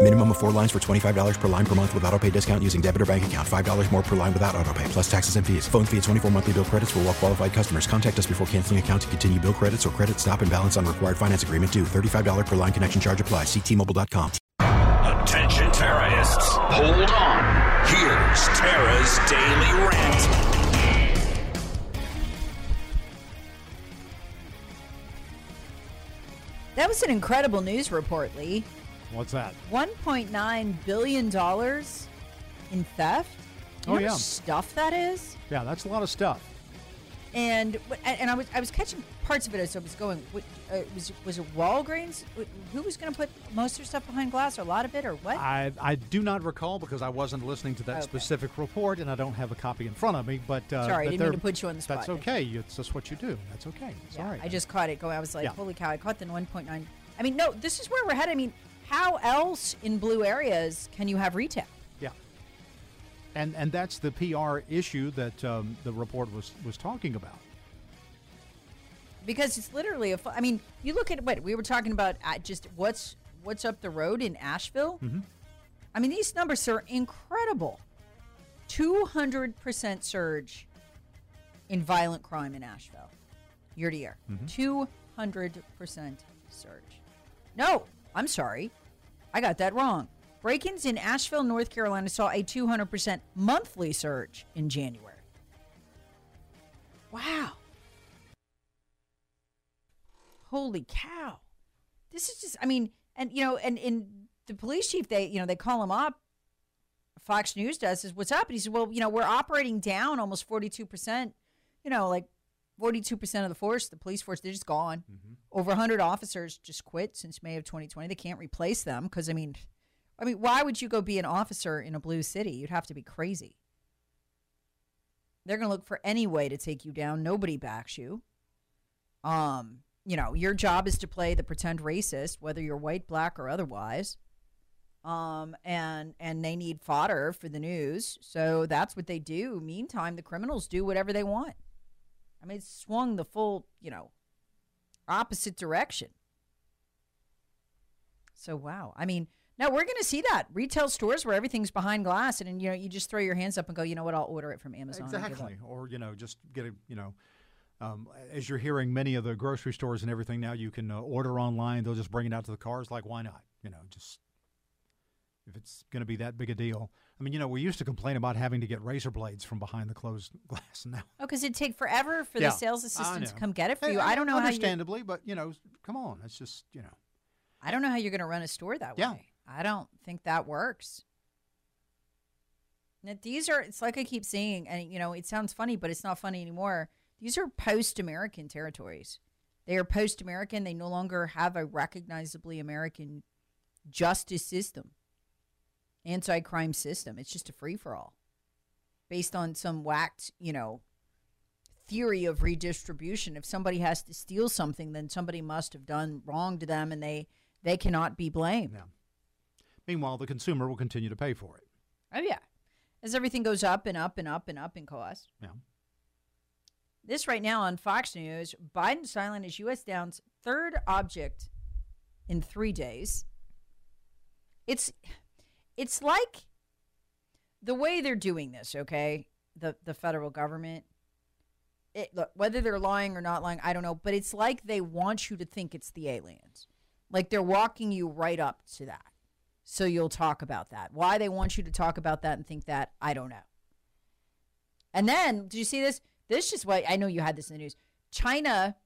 Minimum of four lines for $25 per line per month with auto pay discount using debit or bank account. $5 more per line without auto pay, plus taxes and fees. Phone fee at 24 monthly bill credits for all well qualified customers. Contact us before canceling account to continue bill credits or credit stop and balance on required finance agreement due. $35 per line connection charge apply. Ctmobile.com. Attention terrorists, hold on. Here's Tara's Daily Rant. That was an incredible news report, Lee. What's that? $1.9 billion in theft. You Oh, yeah. stuff that is? Yeah, that's a lot of stuff. And and I was I was catching parts of it as I was going. What, uh, was was it Walgreens? Wh- Who was going to put most of their stuff behind glass, or a lot of it, or what? I, I do not recall because I wasn't listening to that Okay. specific report and I don't have a copy in front of me. But uh, Sorry, I didn't mean to put you on the spot That's okay. It's just what you do. That's okay. It's Yeah. I just caught it going. I was like, Yeah. holy cow! I caught the 1.9. I mean, no, this is where we're headed. I mean, how else in blue areas can you have retail? yeah. And and that's the PR issue that um, the report was was talking about. because it's literally a. I mean, you look at what we were talking about. Uh, just what's what's up the road in Asheville. I mean, these numbers are incredible. Two hundred percent surge in violent crime in Asheville, year to year. Two hundred percent surge. No, I'm sorry, I got that wrong. Break-ins in Asheville, North Carolina, saw a two hundred percent monthly surge in January. Wow. holy cow this is just i mean and you know and in the police chief they you know they call him up fox news does says what's up and he said well you know we're operating down almost 42% you know like 42% of the force the police force they're just gone. Over 100 officers just quit since may of 2020 they can't replace them because i mean i mean why would you go be an officer in a blue city? You'd have to be crazy. They're going to look for any way to take you down. Nobody backs you. Um you know your job is to play the pretend racist whether you're white black or otherwise. Um and and they need fodder for the news. So that's what they do. Meantime the criminals do whatever they want i mean it's swung the full you know opposite direction so wow i mean now we're going to see that retail stores where everything's behind glass and, and, you know you just throw your hands up and go you know what i'll order it from amazon and give up." Exactly. Or you know, just get a you know. Um, as you're hearing, many of the grocery stores and everything now, you can uh, order online. They'll just bring it out to the cars. Like, why not? You know, just if it's going to be that big a deal. I mean, you know, we used to complain about having to get razor blades from behind the closed glass. Now, Oh, because it'd take forever for Yeah, the sales I assistant to come get it for Hey, you. I don't know how you. Understandably, but you know, come on, it's just you know. I don't know how you're going to run a store that Yeah. way. I don't think that works. Now, these are. It's like I keep saying, and you know, it sounds funny, but it's not funny anymore. These are post-American territories. They are post-American. They no longer have a recognizably American justice system, anti-crime system. It's just a free-for-all, based on some whacked, you know, theory of redistribution. If somebody has to steal something, then somebody must have done wrong to them, and they they cannot be blamed. Yeah. Meanwhile, the consumer will continue to pay for it. Oh yeah, as everything goes up and up and up and up in cost. Yeah. This right now on Fox News: Biden silent as U.S. downs third object in three days. It's it's like the way they're doing this, okay? The the federal government. It, look, whether they're lying or not lying, I don't know, but it's like they want you to think it's the aliens. Like they're walking you right up to that. So you'll talk about that. Why they want you to talk about that and think that, I don't know. And then, did you see this? This is what I know you had this in the news. China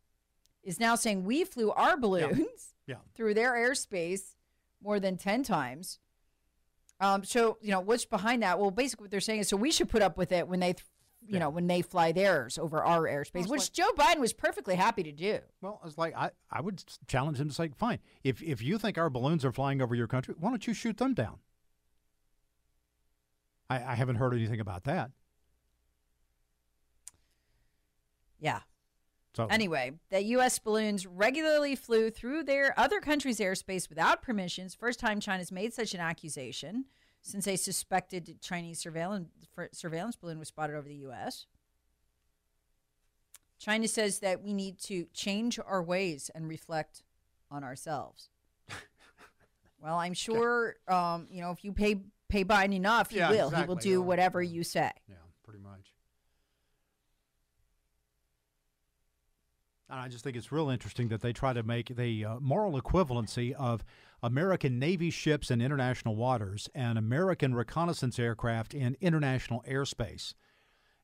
is now saying we flew our balloons Yeah. through their airspace more than 10 times. Um, so, you know, what's behind that? Well, basically what they're saying is so we should put up with it when they, you know, when they fly theirs over our airspace, which Joe Biden was perfectly happy to do. Well, it's like I, I would challenge him to say, fine, if if you think our balloons are flying over your country, why don't you shoot them down? I, I haven't heard anything about that. Yeah. So Anyway, the U.S. balloons regularly flew through their other countries' airspace without permissions. First time China's made such an accusation since a suspected Chinese surveillance surveillance balloon was spotted over the U.S. China says that we need to change our ways and reflect on ourselves. well, I'm sure, um, you know, if you pay pay Biden enough, he Yeah, will. He will do He'll- whatever you say. yeah, pretty much. And I just think it's real interesting that they try to make the uh, moral equivalency of American Navy ships in international waters and American reconnaissance aircraft in international airspace,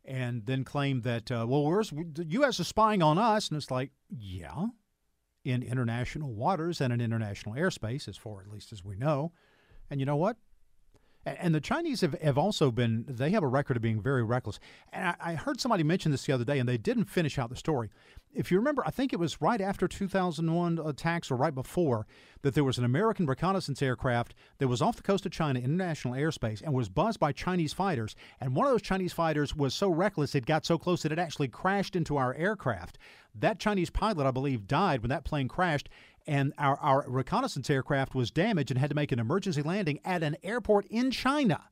and then claim that uh, well, where's the U.S. is spying on us, and it's like, yeah, in international waters and in international airspace, as far at least as we know. And you know what? And the Chinese have, have also been, they have a record of being very reckless. And I, I heard somebody mention this the other day, and they didn't finish out the story. If you remember, I think it was right after 2001 attacks or right before that there was an American reconnaissance aircraft that was off the coast of China, international airspace, and was buzzed by Chinese fighters. And one of those Chinese fighters was so reckless, it got so close that it actually crashed into our aircraft. That Chinese pilot, I believe, died when that plane crashed and our, our reconnaissance aircraft was damaged and had to make an emergency landing at an airport in China.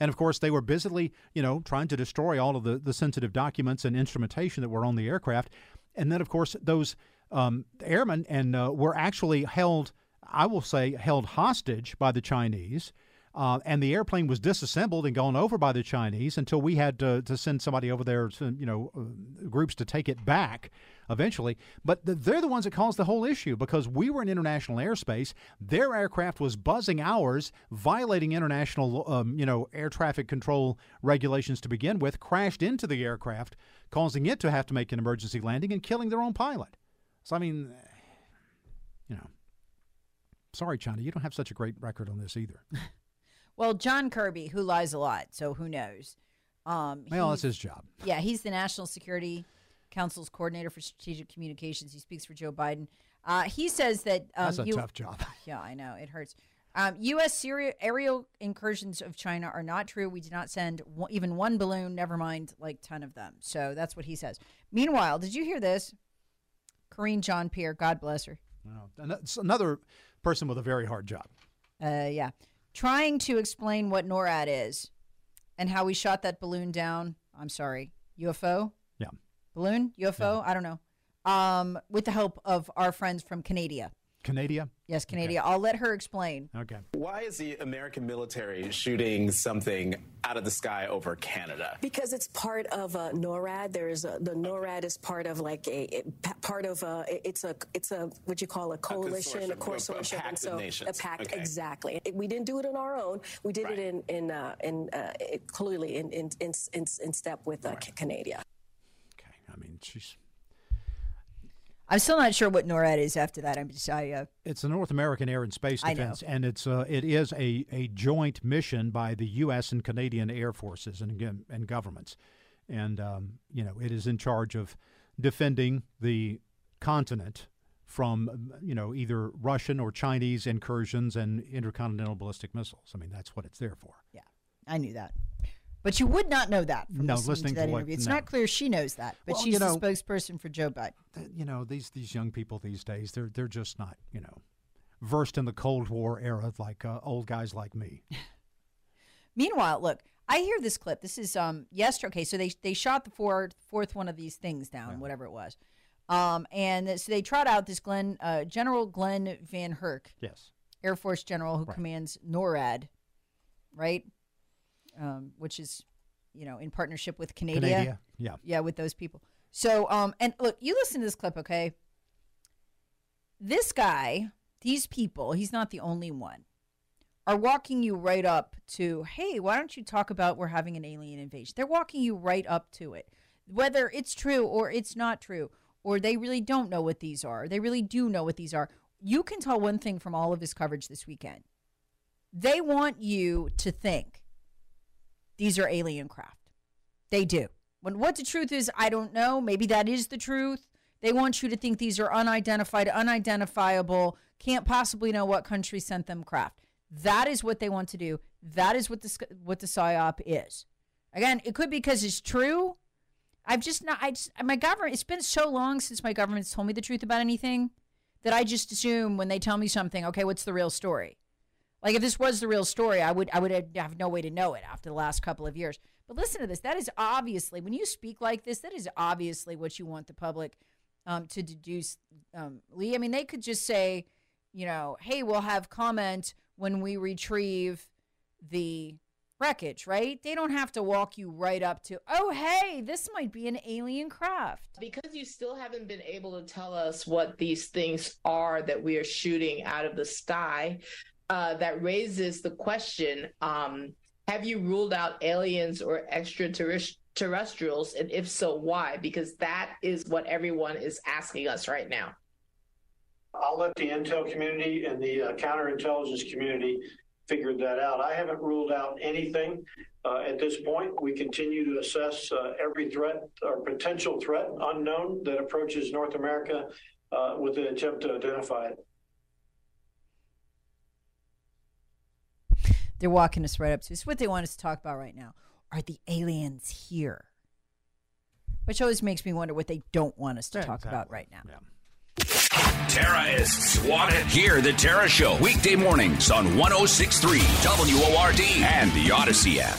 And of course, they were busily, you know, trying to destroy all of the, the sensitive documents and instrumentation that were on the aircraft. And then, of course, those um, airmen and uh, were actually held, I will say, held hostage by the Chinese. Uh, and the airplane was disassembled and gone over by the Chinese until we had to, to send somebody over there, to, you know, uh, groups to take it back eventually. But th- they're the ones that caused the whole issue because we were in international airspace. Their aircraft was buzzing ours, violating international, um, you know, air traffic control regulations to begin with, crashed into the aircraft, causing it to have to make an emergency landing and killing their own pilot. So, I mean, you know, sorry, China, you don't have such a great record on this either. Well, John Kirby, who lies a lot, so who knows? Um, Well, that's his job. Yeah, he's the National Security Council's coordinator for strategic communications. He speaks for Joe Biden. Uh, he says that um, That's a you- tough job. Yeah, I know it hurts. Um, U.S. Syria aerial incursions of China are not true. We did not send one, even one balloon. Never mind, like ten of them. So that's what he says. Meanwhile, did you hear this? Karine Jean-Pierre, God bless her. No, another person with a very hard job. Uh, yeah, trying to explain what NORAD is and how we shot that balloon down. I'm sorry, UFO. Balloon UFO. I don't know. Um, with the help of our friends from Canada. Canada? Yes, Canada. I'll let her explain. Okay. Why is the American military shooting something out of the sky over Canada? Because it's part of uh, NORAD. There's a, the NORAD is part of like a, it- part of a it's a it's a what you call a coalition, a consortium, a- a consortium, pact and of so nations. a pact Okay. exactly. It- we didn't do it on our own. We did it in in uh, in uh, clearly in in, in in in step with uh, Canada. I mean, she's. I'm still not sure what NORAD is after that. I'm just, I, uh, It's the North American Air and Space Defense, and it's uh, it is a, a joint mission by the U.S. and Canadian air forces and again and governments, and um, you know it is in charge of defending the continent from you know either Russian or Chinese incursions and intercontinental ballistic missiles. I mean that's what it's there for. yeah, I knew that. But you would not know that from No, listening, listening to that to what- interview. It's no. not clear she knows that, but Well, she's you know- the spokesperson for Joe Biden. Th- You know these these young people these days they're they're just not you know versed in the Cold War era like uh, old guys like me. Meanwhile, look, I hear this clip. This is um yesterday. Okay, so they they shot the fourth fourth one of these things down, whatever it was, um, and so they trot out this Glen uh, General Glen VanHerck, Yes. Air Force general who commands NORAD, right? Um, which is, you know, in partnership with Canada. Canada, yeah. Yeah, with those people. So, um, and look, you listen to this clip, okay? This guy, these people, he's not the only one, are walking you right up to, hey, why don't you talk about we're having an alien invasion? They're walking you right up to it, whether it's true or it's not true, or they really don't know what these are. They really do know what these are. You can tell one thing from all of his coverage this weekend. They want you to think these are alien craft. They do. When what the truth is, I don't know. Maybe that is the truth. They want you to think these are unidentified, unidentifiable, can't possibly know what country sent them craft. That is what they want to do. That is what the what the psyop is. Again, it could be because it's true. I've just not. I just, my government. It's been so long since my government's told me the truth about anything that I just assume when they tell me something, okay, what's the real story? Like if this was the real story, I would I would have no way to know it after the last couple of years. But listen to this. That is obviously when you speak like this, that is obviously what you want the public um, to deduce. Um, Lee, I mean, they could just say, you know, hey, we'll have comment when we retrieve the wreckage, right? They don't have to walk you right up to, oh, hey, this might be an alien craft. Because you still haven't been able to tell us what these things are that we are shooting out of the sky, uh, that raises the question um, have you ruled out aliens or extraterrestrials? And if so, why? Because that is what everyone is asking us right now. I'll let the intel community and the uh, counterintelligence community figure that out. I haven't ruled out anything uh, at this point. We continue to assess uh, every threat or potential threat unknown that approaches North America uh, with an attempt to identify it. They're walking us right up to. It's what they want us to talk about right now. Are the aliens here? Which always makes me wonder what they don't want us to Yeah, talk exactly. about right now. Terrorists want it. Hear the Tara Show weekday mornings on 1063 WORD and the Odyssey app.